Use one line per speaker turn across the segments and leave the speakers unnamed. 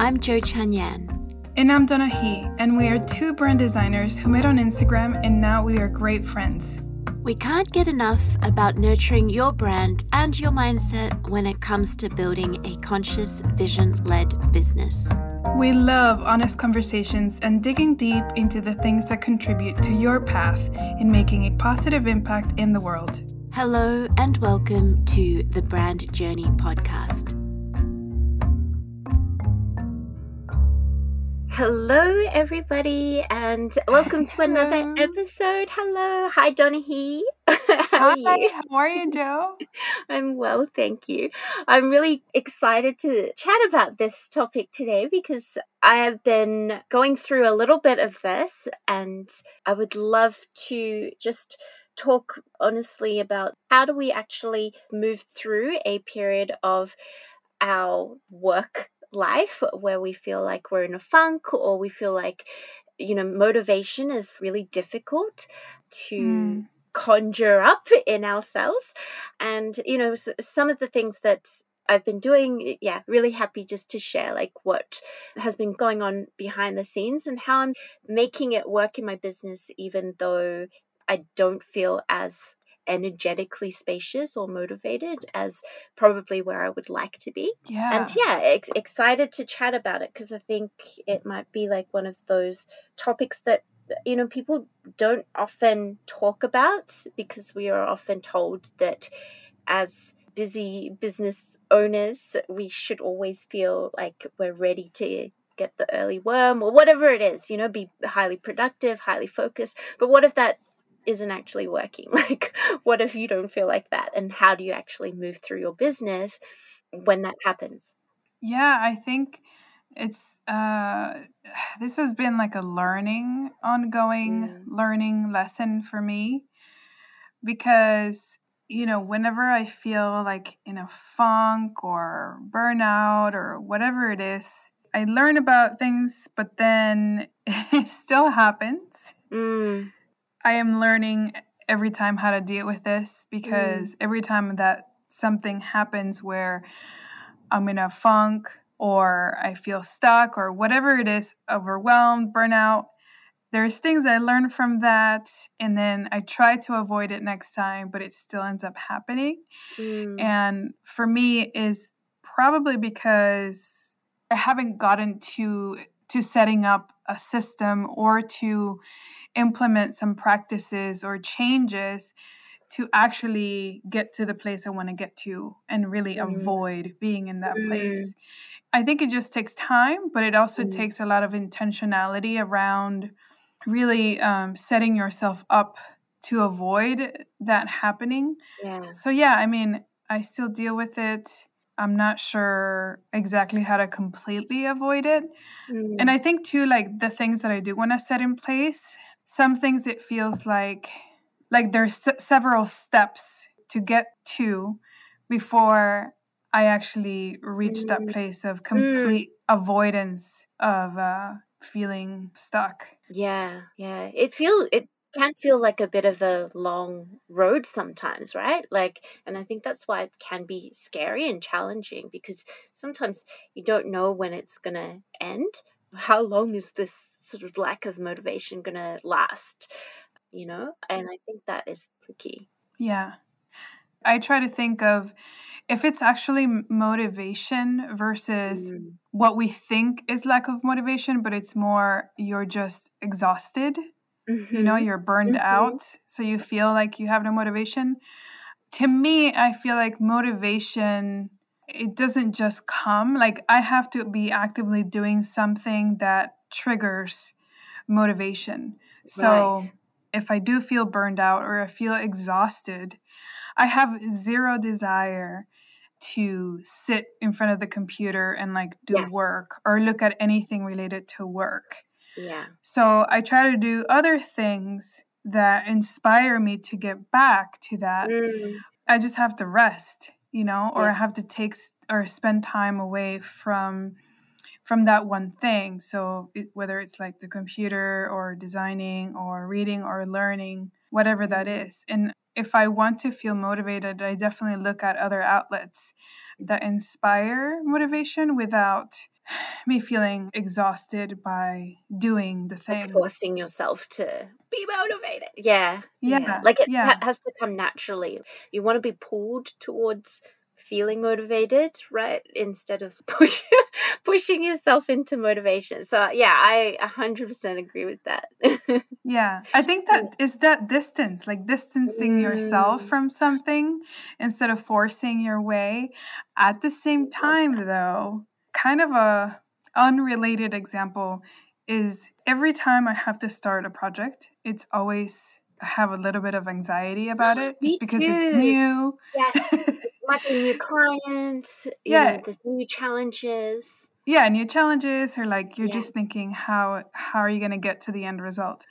I'm Jo Chan Yan.
And I'm Donna He, and we are two brand designers who met on Instagram and now we are great friends.
We can't get enough about nurturing your brand and your mindset when it comes to building a conscious, vision led business.
We love honest conversations and digging deep into the things that contribute to your path in making a positive impact in the world.
Hello, and welcome to the Brand Journey Podcast. Hello, everybody, and welcome to another episode. Hello. Hi, Donahue.
How are Hi, you? how are you, Jo?
I'm well, thank you. I'm really excited to chat about this topic today because I have been going through a little bit of this, and I would love to just talk honestly about how do we actually move through a period of our work life where we feel like we're in a funk or we feel like you know motivation is really difficult to mm. conjure up in ourselves and you know some of the things that I've been doing, yeah, really happy just to share like what has been going on behind the scenes and how I'm making it work in my business, even though I don't feel as energetically spacious or motivated as probably where I would like to be.
Yeah.
And yeah, ex- excited to chat about it because I think it might be like one of those topics that you know people don't often talk about because we are often told that as busy business owners we should always feel like we're ready to get the early worm or whatever it is you know be highly productive highly focused but what if that isn't actually working like what if you don't feel like that and how do you actually move through your business when that happens
yeah i think it's uh this has been like a learning ongoing mm. learning lesson for me because you know whenever i feel like in a funk or burnout or whatever it is i learn about things but then it still happens
mm.
I am learning every time how to deal with this because mm. every time that something happens where I'm in a funk or I feel stuck or whatever it is, overwhelmed, burnout, there's things I learn from that and then I try to avoid it next time, but it still ends up happening. Mm. And for me is probably because I haven't gotten to to setting up a system or to implement some practices or changes to actually get to the place I want to get to and really mm. avoid being in that mm. place. I think it just takes time, but it also mm. takes a lot of intentionality around really um, setting yourself up to avoid that happening.
Yeah.
So, yeah, I mean, I still deal with it. I'm not sure exactly how to completely avoid it. Mm. And I think, too, like the things that I do want to set in place some things it feels like like there's s- several steps to get to before I actually reach mm. that place of mm. complete mm. avoidance of uh, feeling stuck.
Yeah, yeah. It feel it can feel like a bit of a long road sometimes, right? Like, and I think that's why it can be scary and challenging because sometimes you don't know when it's gonna end. How long is this sort of lack of motivation going to last you know and i think that is tricky
yeah i try to think of if it's actually motivation versus mm. what we think is lack of motivation but it's more you're just exhausted mm-hmm. you know mm-hmm. you're burned mm-hmm. out so you feel like you have no motivation to me i feel like motivation it doesn't just come like i have to be actively doing something that triggers motivation. So right. if I do feel burned out or I feel exhausted, I have zero desire to sit in front of the computer and like do yes. work or look at anything related to work.
Yeah.
So I try to do other things that inspire me to get back to that. Mm. I just have to rest, you know, or yeah. I have to take or spend time away from from that one thing. So it, whether it's like the computer or designing or reading or learning, whatever that mm-hmm. And if I want to feel motivated, I definitely look at other outlets that inspire motivation without me feeling exhausted by doing the thing.
Like forcing yourself to be motivated. Yeah.
Yeah. yeah.
Like it
yeah.
ha- has to come naturally. You want to be pulled towards feeling motivated, right? Instead of push, pushing yourself into motivation. So yeah, I 100% agree with that.
yeah. I think that is that distance, like distancing mm. yourself from something instead of forcing your way. At the same time though, kind of a unrelated example is every time I have to start a project, it's always I have a little bit of anxiety about it just because
too.
it's new.
Yes. might be new clients, yeah. Know, there's new challenges.
Yeah, new challenges, or like you're yeah. just thinking how how are you gonna get to the end result?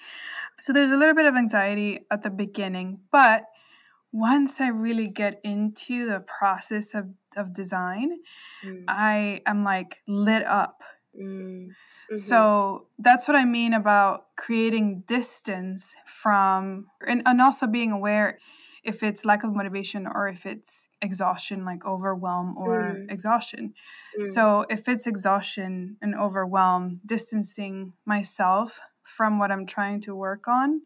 So there's a little bit of anxiety at the beginning, but once I really get into the process of, of design, mm. I am like lit up. Mm. Mm-hmm. So that's what I mean about creating distance from, and, and also being aware if it's lack of motivation or if it's exhaustion, like overwhelm or mm. exhaustion. Mm. So if it's exhaustion and overwhelm, distancing myself from what I'm trying to work on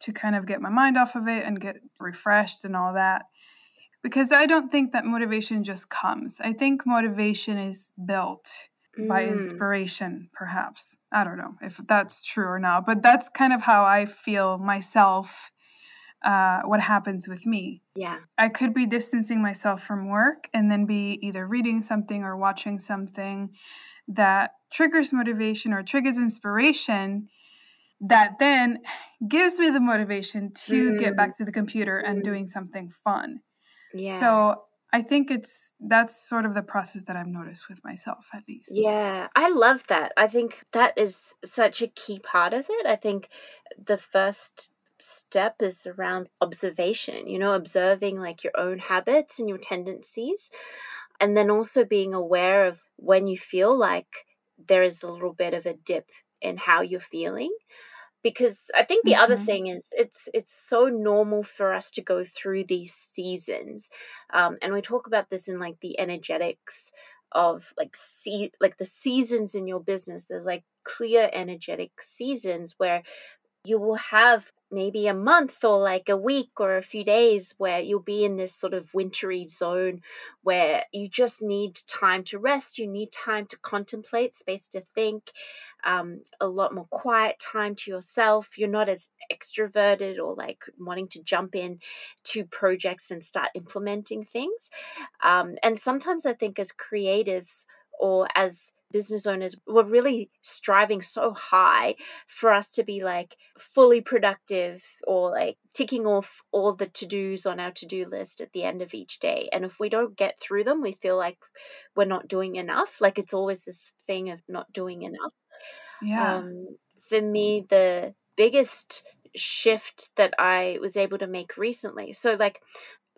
to kind of get my mind off of it and get refreshed and all that. Because I don't think that motivation just comes. I think motivation is built mm. by inspiration, perhaps. I don't know if that's true or not, but that's kind of how I feel myself uh, what happens with me.
Yeah.
I could be distancing myself from work and then be either reading something or watching something that triggers motivation or triggers inspiration that then gives me the motivation to mm. get back to the computer and mm. doing something fun.
Yeah.
So I think it's that's sort of the process that I've noticed with myself at least.
Yeah, I love that. I think that is such a key part of it. I think the first step is around observation, you know, observing like your own habits and your tendencies. And then also being aware of when you feel like there is a little bit of a dip in how you're feeling because I think the mm-hmm. other thing is it's it's so normal for us to go through these seasons, um, and we talk about this in like the energetics of like see like the seasons in your business. There's like clear energetic seasons where you will have maybe a month or like a week or a few days where you'll be in this sort of wintry zone where you just need time to rest you need time to contemplate space to think um, a lot more quiet time to yourself. You're not as extroverted or like wanting to jump in to projects and start implementing things. Um, and sometimes i think as creatives or as business owners were really striving so high for us to be like fully productive or like ticking off all the to-dos on our to-do list at the end of each day. And if we don't get through them we feel like we're not doing enough. Like it's always this thing of not doing enough.
Yeah. Um,
for me the biggest shift that I was able to make recently. So like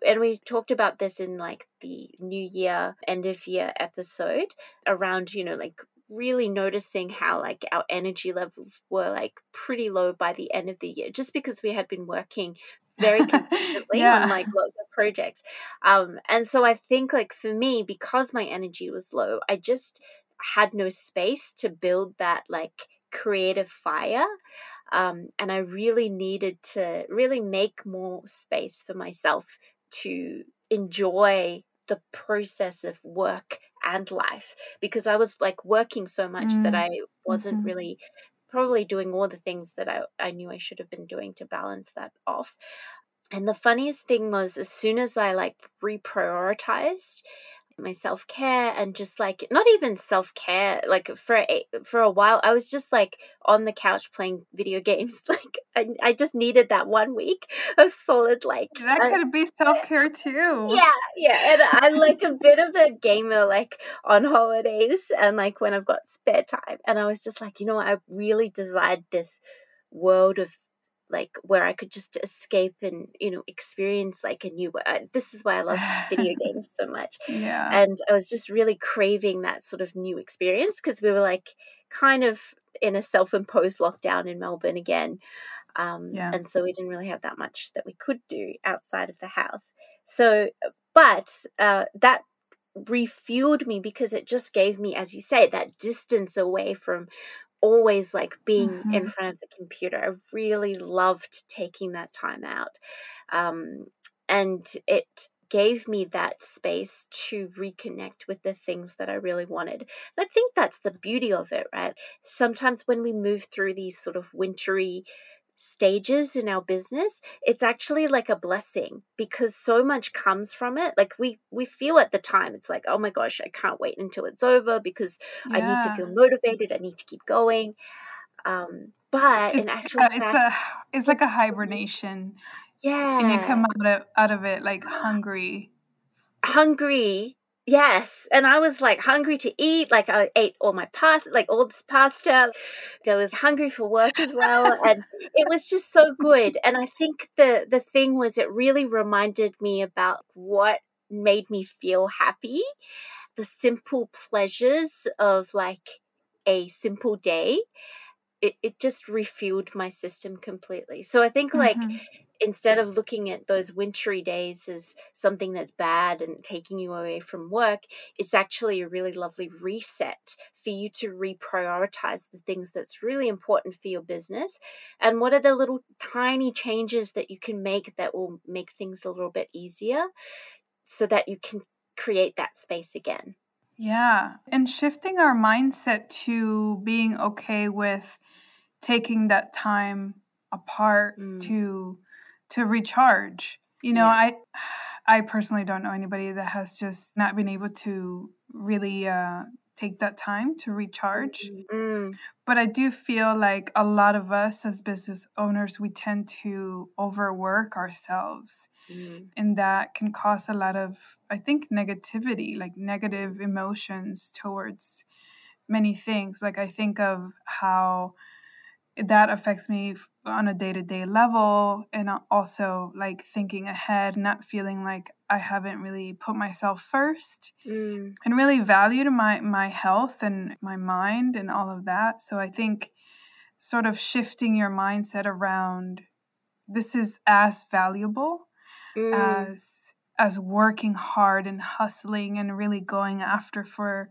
and we talked about this in like the new year end of year episode around you know like really noticing how like our energy levels were like pretty low by the end of the year just because we had been working very consistently yeah. on like lots of projects um and so i think like for me because my energy was low i just had no space to build that like creative fire um, and I really needed to really make more space for myself to enjoy the process of work and life because I was like working so much mm. that I wasn't mm-hmm. really probably doing all the things that I, I knew I should have been doing to balance that off. And the funniest thing was as soon as I like reprioritized my self-care and just like not even self-care like for a, for a while I was just like on the couch playing video games like I, I just needed that one week of solid like
that uh, could be self-care too.
Yeah yeah and I'm like a bit of a gamer like on holidays and like when I've got spare time and I was just like you know I really desired this world of like where I could just escape and you know experience like a new. I, this is why I love video games so much.
Yeah,
and I was just really craving that sort of new experience because we were like kind of in a self-imposed lockdown in Melbourne again. Um, yeah. And so we didn't really have that much that we could do outside of the house. So, but uh, that refueled me because it just gave me, as you say, that distance away from always like being mm-hmm. in front of the computer. I really loved taking that time out. Um, and it gave me that space to reconnect with the things that I really wanted. And I think that's the beauty of it, right? Sometimes when we move through these sort of wintry stages in our business it's actually like a blessing because so much comes from it like we we feel at the time it's like oh my gosh i can't wait until it's over because yeah. i need to feel motivated i need to keep going. Um but
it's,
in actual
uh, it's a it's like a hibernation
yeah
and you come out of out of it like hungry.
Hungry Yes, and I was like hungry to eat. Like I ate all my pasta, like all this pasta. I was hungry for work as well, and it was just so good. And I think the the thing was, it really reminded me about what made me feel happy, the simple pleasures of like a simple day. It it just refueled my system completely. So I think like mm-hmm instead of looking at those wintry days as something that's bad and taking you away from work, it's actually a really lovely reset for you to reprioritize the things that's really important for your business. And what are the little tiny changes that you can make that will make things a little bit easier so that you can create that space again?
Yeah. And shifting our mindset to being okay with taking that time apart mm. to to recharge. You know, yeah. I I personally don't know anybody that has just not been able to really uh, take that time to recharge. Mm-hmm. But I do feel like a lot of us as business owners, we tend to overwork ourselves. Mm. And that can cause a lot of, I think, negativity, like negative emotions towards many things. Like, I think of how that affects me on a day-to-day level and also like thinking ahead not feeling like i haven't really put myself first mm. and really valued my my health and my mind and all of that so i think sort of shifting your mindset around this is as valuable mm. as as working hard and hustling and really going after for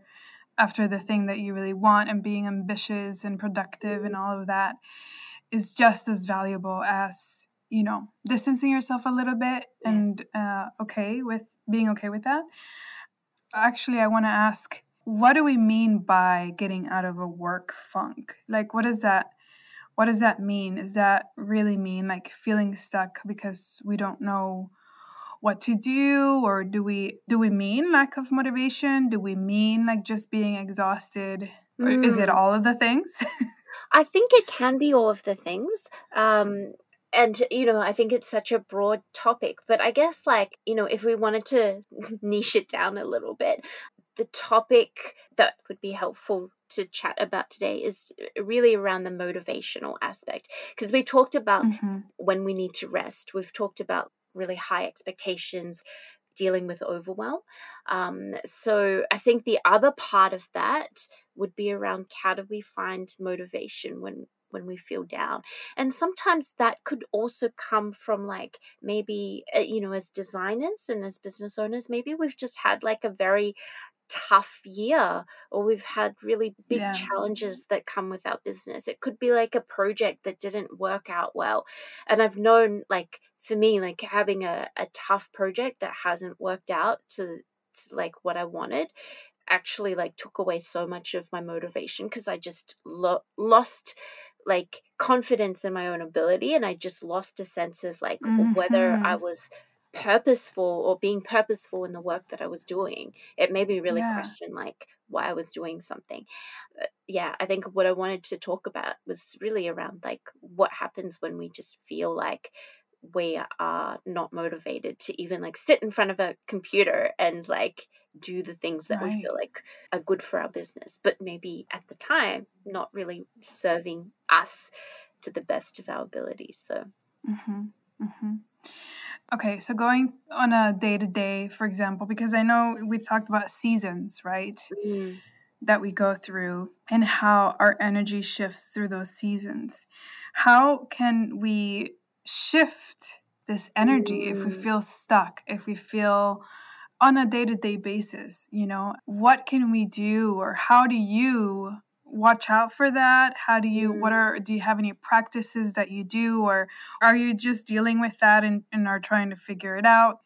after the thing that you really want and being ambitious and productive and all of that is just as valuable as you know distancing yourself a little bit and uh, okay with being okay with that. Actually i want to ask what do we mean by getting out of a work funk? Like what does that what does that mean? Is that really mean like feeling stuck because we don't know what to do or do we do we mean lack of motivation do we mean like just being exhausted mm. is it mm. all of the things
i think it can be all of the things um and you know i think it's such a broad topic but i guess like you know if we wanted to niche it down a little bit the topic that would be helpful to chat about today is really around the motivational aspect because we talked about mm-hmm. when we need to rest we've talked about really high expectations, dealing with overwhelm. Um, so I think the other part of that would be around how do we find motivation when when we feel down and sometimes that could also come from like maybe uh, you know as designers and as business owners maybe we've just had like a very tough year or we've had really big yeah. challenges that come with our business. It could be like a project that didn't work out well. And I've known like for me, like having a, a tough project that hasn't worked out to, to like what I wanted actually like took away so much of my motivation because I just lo- lost like confidence in my own ability and I just lost a sense of like mm-hmm. whether I mm-hmm. was purposeful or being purposeful in the work that I was doing. It made me really yeah. question like why I was doing something. But yeah, I think what I wanted to talk about was really around like what happens when we just feel like we are not motivated to even like sit in front of a computer and like do the things that right. we feel like are good for our business, but maybe at the time not really serving us to the best of our abilities. So.
Mm-hmm. Mm-hmm. Okay, so going on a day to day, for example, because I know we've talked about seasons, right? Mm. That we go through and how our energy shifts through those seasons. How can we shift this energy mm. if we mm. feel stuck, if we feel on a day-to-day basis you know what can we do or how do you watch out for that? How do you what
Mm,
are do you have any practices that you do or are you just dealing with that and, and are trying to figure it out?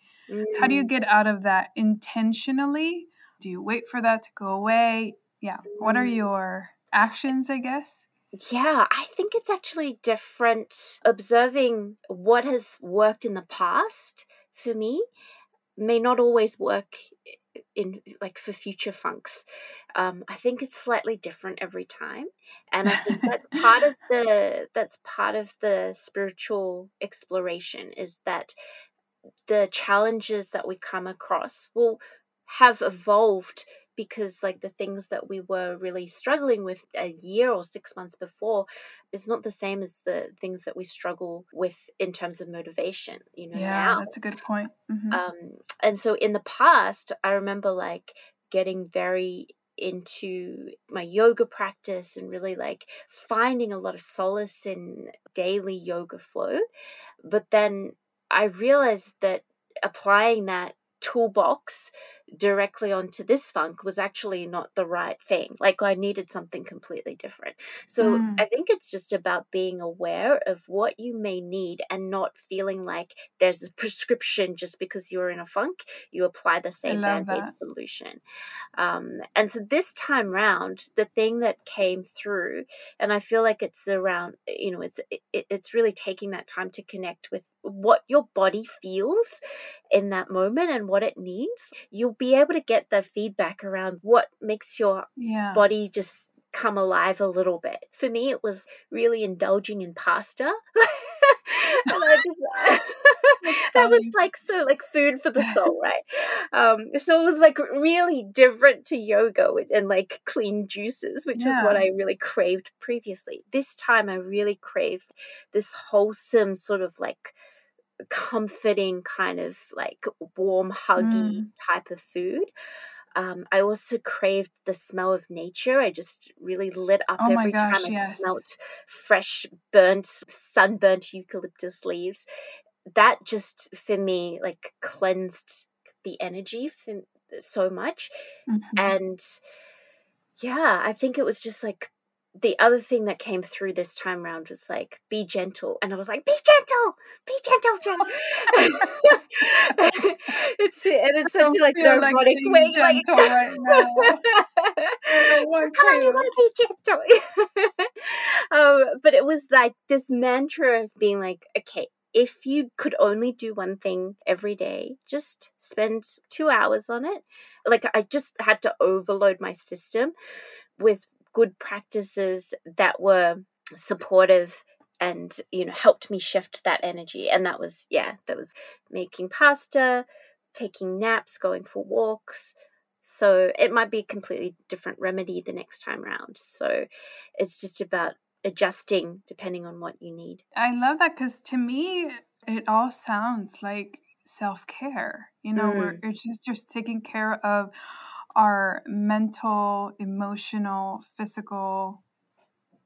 How do you
mm,
get out of that intentionally? Do you wait for that to go away? Yeah what are
mm.
your actions i guess?
Yeah, I think it's actually different observing what has worked in the past for me may not always work in like for future funks. Um, I think it's slightly different every time, and I think that's part of the that's part of the spiritual exploration is that the challenges that we come across will have evolved because like the things that we were really struggling with a year or 6 months before is not the same as the things that we struggle with in terms of motivation you know
yeah
now.
that's a good point. Hmm
um and so in the past i remember like getting very into my yoga practice and really like finding a lot of solace in daily yoga flow. But then I realized that applying that toolbox directly onto this funk was actually not the right thing. Like I needed something completely different. So I
mm,
think it's just about being aware of what you may need and not feeling like there's a prescription just because you're in a funk, you apply the same band aid solution. Um, and so this time round, the thing that came through, and I feel like it's around, you know, it's it, it's really taking that time to connect with what your body feels in that moment and what it needs. You'll be able to get the feedback around what makes your
yeah
body just come alive a little bit. For me, it was really indulging in pasta. and I just that was like so like food for the soul, right? Um, so it was like really different to yoga and like clean juices, which was what I really craved previously. This time, I really craved this wholesome sort of like comforting kind of like warm huggy
mm.
type of food um, I also craved the smell of nature. I just really lit up
oh
every time
gosh
I smelt
yes
fresh, burnt, sunburnt eucalyptus leaves. That just for me like cleansed the energy for so much.
hmm
And yeah, I think it was just like the other thing that came through this time round was like be gentle and i was like be gentle be gentle jen it's and it's such like
feel like being
way like
right now. I don't want
you
to.
want to be gentle. um, but it was like this mantra of being like, okay, if you could only do one thing every day, just spend two hours on it. Like I just had to overload my system with good practices that were supportive and you know helped me shift that energy. And that was yeah that was making pasta taking naps going for walks. So it might be a completely different remedy the next time round so it's just about adjusting depending on what you need.
I love that because to me, it all sounds like self care. You know,
mm,
it's just just taking care of our mental, emotional, physical,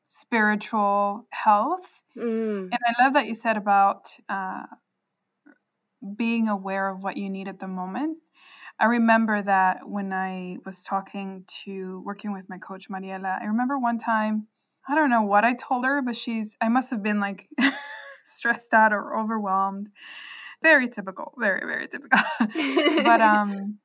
spiritual health.
mm,
And I love that you said about uh, being aware of what you need at the moment. I remember that when I was talking to working with my coach Mariela, I remember one time, I don't know what I told her, but she's I must have been like stressed out or overwhelmed. Very typical, very very typical. but um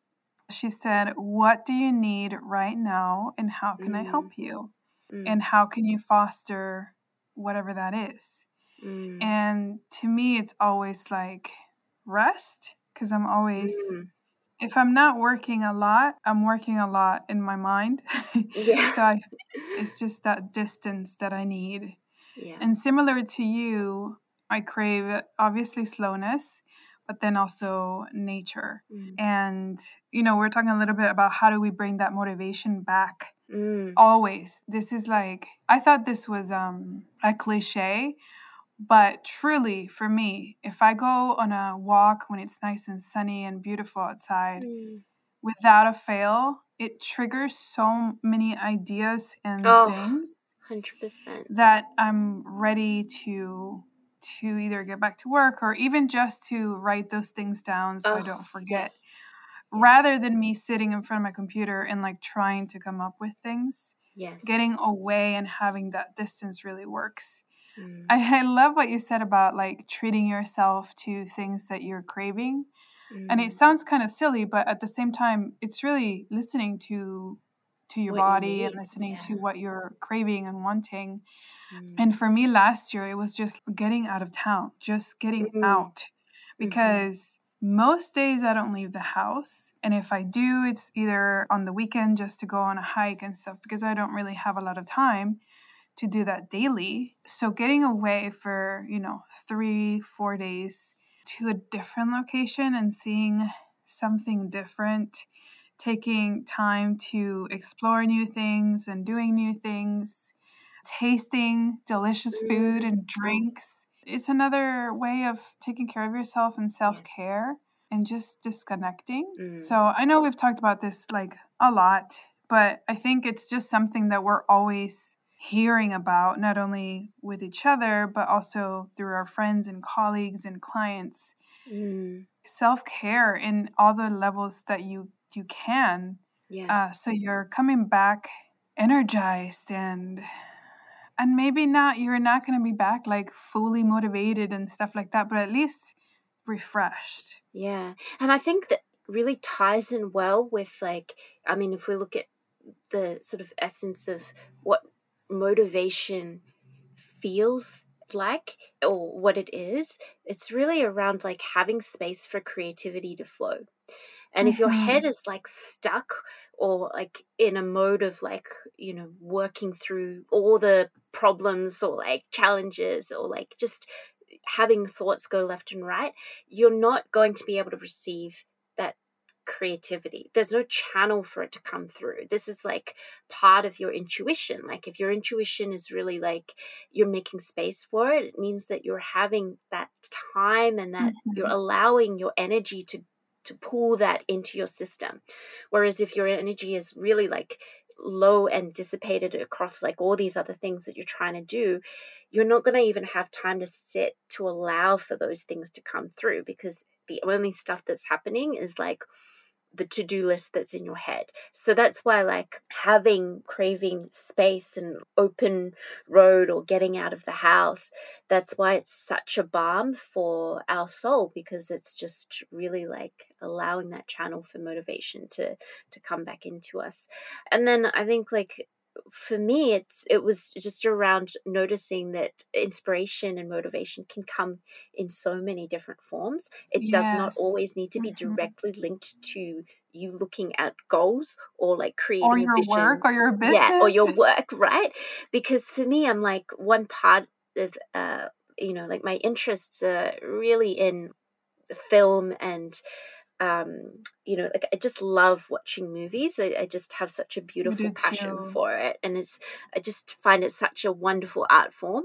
she said, "What do you need right now and how can I
mm,
help you?
mm,
And how can you foster whatever that is?"
mm,
And to me it's always like rest because I'm always
mm.
if I'm not working a lot, I'm working a lot in my mind.
yeah
so I, it's just that distance that I need.
yeah
And similar to you, I crave obviously slowness, but then also nature.
mm,
And, you know, we're talking a little bit about how do we bring that motivation back
mm,
always. This is like, I thought this was um, a cliche, but truly for me, if I go on a walk when it's nice and sunny and beautiful outside,
mm.
without a fail, it triggers so many ideas and
oh
things
100%
that I'm ready to to either get back to work or even just to write those things down so I
oh
don't forget.
yes
rather than me sitting in front of my computer and like trying to come up with things.
Yes.
Getting away and having that distance really works.
Mm.
I, I love what you said about like treating yourself to things that you're craving. And it
Mm.
sounds kind of silly, but at the same time, it's really listening to to your
What you
body and
need.
listening to what you're craving and wanting.
Mm.
And for me last year, it was just getting out of town, just getting
Mm.
out.
Mhm.
Because most days I don't leave the house. And if I do, it's either on the weekend just to go on a hike and stuff because I don't really have a lot of time to do that daily. So getting away for, you know, three, four days to a different location and seeing something different, taking time to explore new things and doing new things, tasting delicious food and drinks. It's another way of taking care of yourself and self care and just disconnecting.
Mm.
So I know we've talked about this like a lot, but I think it's just something that we're always hearing about, not only with each other, but also through our friends and colleagues and clients.
Mm.
Self care in all the levels that you you can,
Yes.
uh, so you're coming back energized and and maybe not you're not going to be back like fully motivated and stuff like that, but at least refreshed.
Yeah. And I think that really ties in well with like I mean if we look at the sort of essence of what motivation feels like or what it is, it's really around like having space for creativity to flow. And if your head
Mhm.
is like stuck or like in a mode of like, you know, working through all the problems or like challenges or like just having thoughts go left and right, you're not going to be able to receive that creativity. There's no channel for it to come through. This is like part of your intuition. Like if your intuition is really like you're making space for it, it means that you're having that time and that you're
Mhm.
allowing your energy to to pull that into your system. Whereas if your energy is really like low and dissipated across like all these other things that you're trying to do, you're not going to even have time to sit to allow for those things to come through because the only stuff that's happening is like the to-do list that's in your head. So that's why like having craving space and open road or getting out of the house, that's why it's such a balm for our soul because it's just really like allowing that channel for motivation to to come back into us. And then I think like for me it's it was just around noticing that inspiration and motivation can come in so many different forms. It does not always need to be
Mhm.
directly linked to you looking at goals or like
Or
creating a
your
vision.
work or your
yeah or your work right? Because for me i'm like one part of uh you know like my interests are really in film and um you know like i just love watching movies i, I just have such a beautiful passion
too.
for it and it's i just find it such a wonderful art form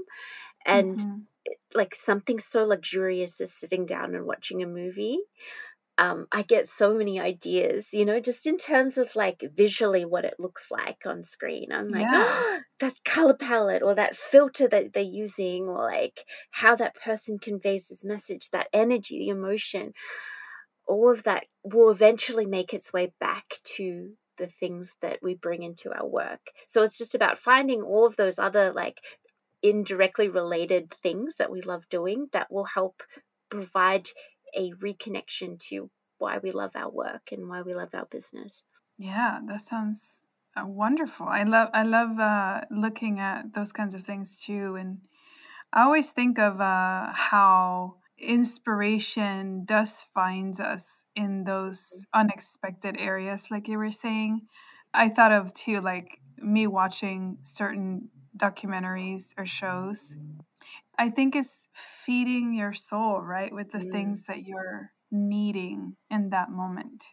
and
Mhm.
like something so luxurious as sitting down and watching a movie um, I get so many ideas, you know, just in terms of like visually what it looks like on screen. I'm like,
Yeah.
oh, that color palette or that filter that they're using, or like how that person conveys this message, that energy, the emotion, all of that will eventually make its way back to the things that we bring into our work. So it's just about finding all of those other like indirectly related things that we love doing that will help provide a reconnection to why we love our work and why we love our business.
Yeah, that sounds uh, wonderful. I love I love uh, looking at those kinds of things too, and I always think of uh, how inspiration does finds us in those unexpected areas, like you were saying. I thought of too, like me watching certain documentaries or shows. I think it's feeding your soul, right, with the
Mm.
things that you're needing in that moment.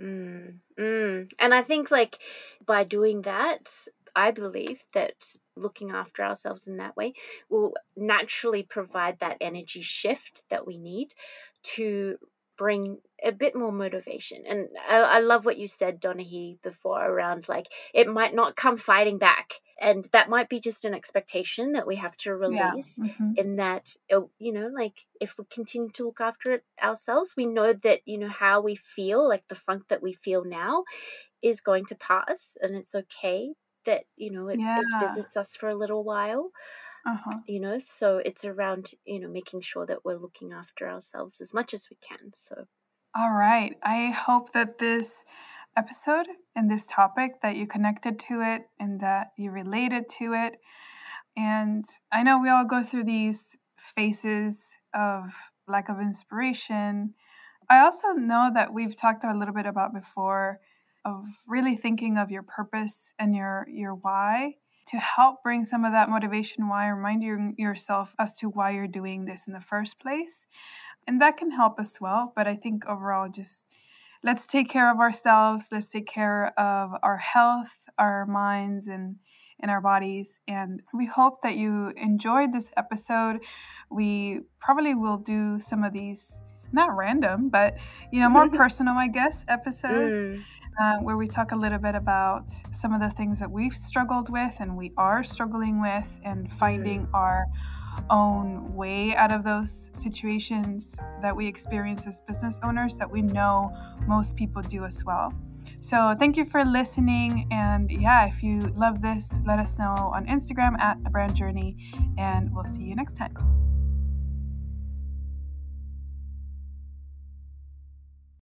Mm, mm. And I think, like, by doing that, I believe that looking after ourselves in that way will naturally provide that energy shift that we need to bring a bit more motivation. And I, I love what you said, Donahy, before around like it might not come fighting back and that might be just an expectation that we have to release
yeah. mm-hmm.
in that oh, you know like if we continue to look after it ourselves we know that you know how we feel like the funk that we feel now is going to pass and it's okay that you know it,
yeah.
it visits us for a little while
uh-huh.
you know so it's around you know making sure that we're looking after ourselves as much as we can so
all right i hope that this episode and this topic that you connected to it and that you related to it and i know we all go through these phases of lack of inspiration i also know that we've talked a little bit about before of really thinking of your purpose and your your why to help bring some of that motivation why remind you, yourself as to why you're doing this in the first place. And that can help as well but i think overall just let's take care of ourselves let's take care of our health our minds and and our bodies. And we hope that you enjoyed this episode. We probably will do some of these not random but you know more personal i guess episodes. Mm uh, where we talk a little bit about some of the things that we've struggled with and we are struggling with and finding mm. our own way out of those situations that we experience as business owners that we know most people do as well. So, thank you for listening. And yeah, if you love this, let us know on Instagram at The Brand Journey, and we'll see you next time.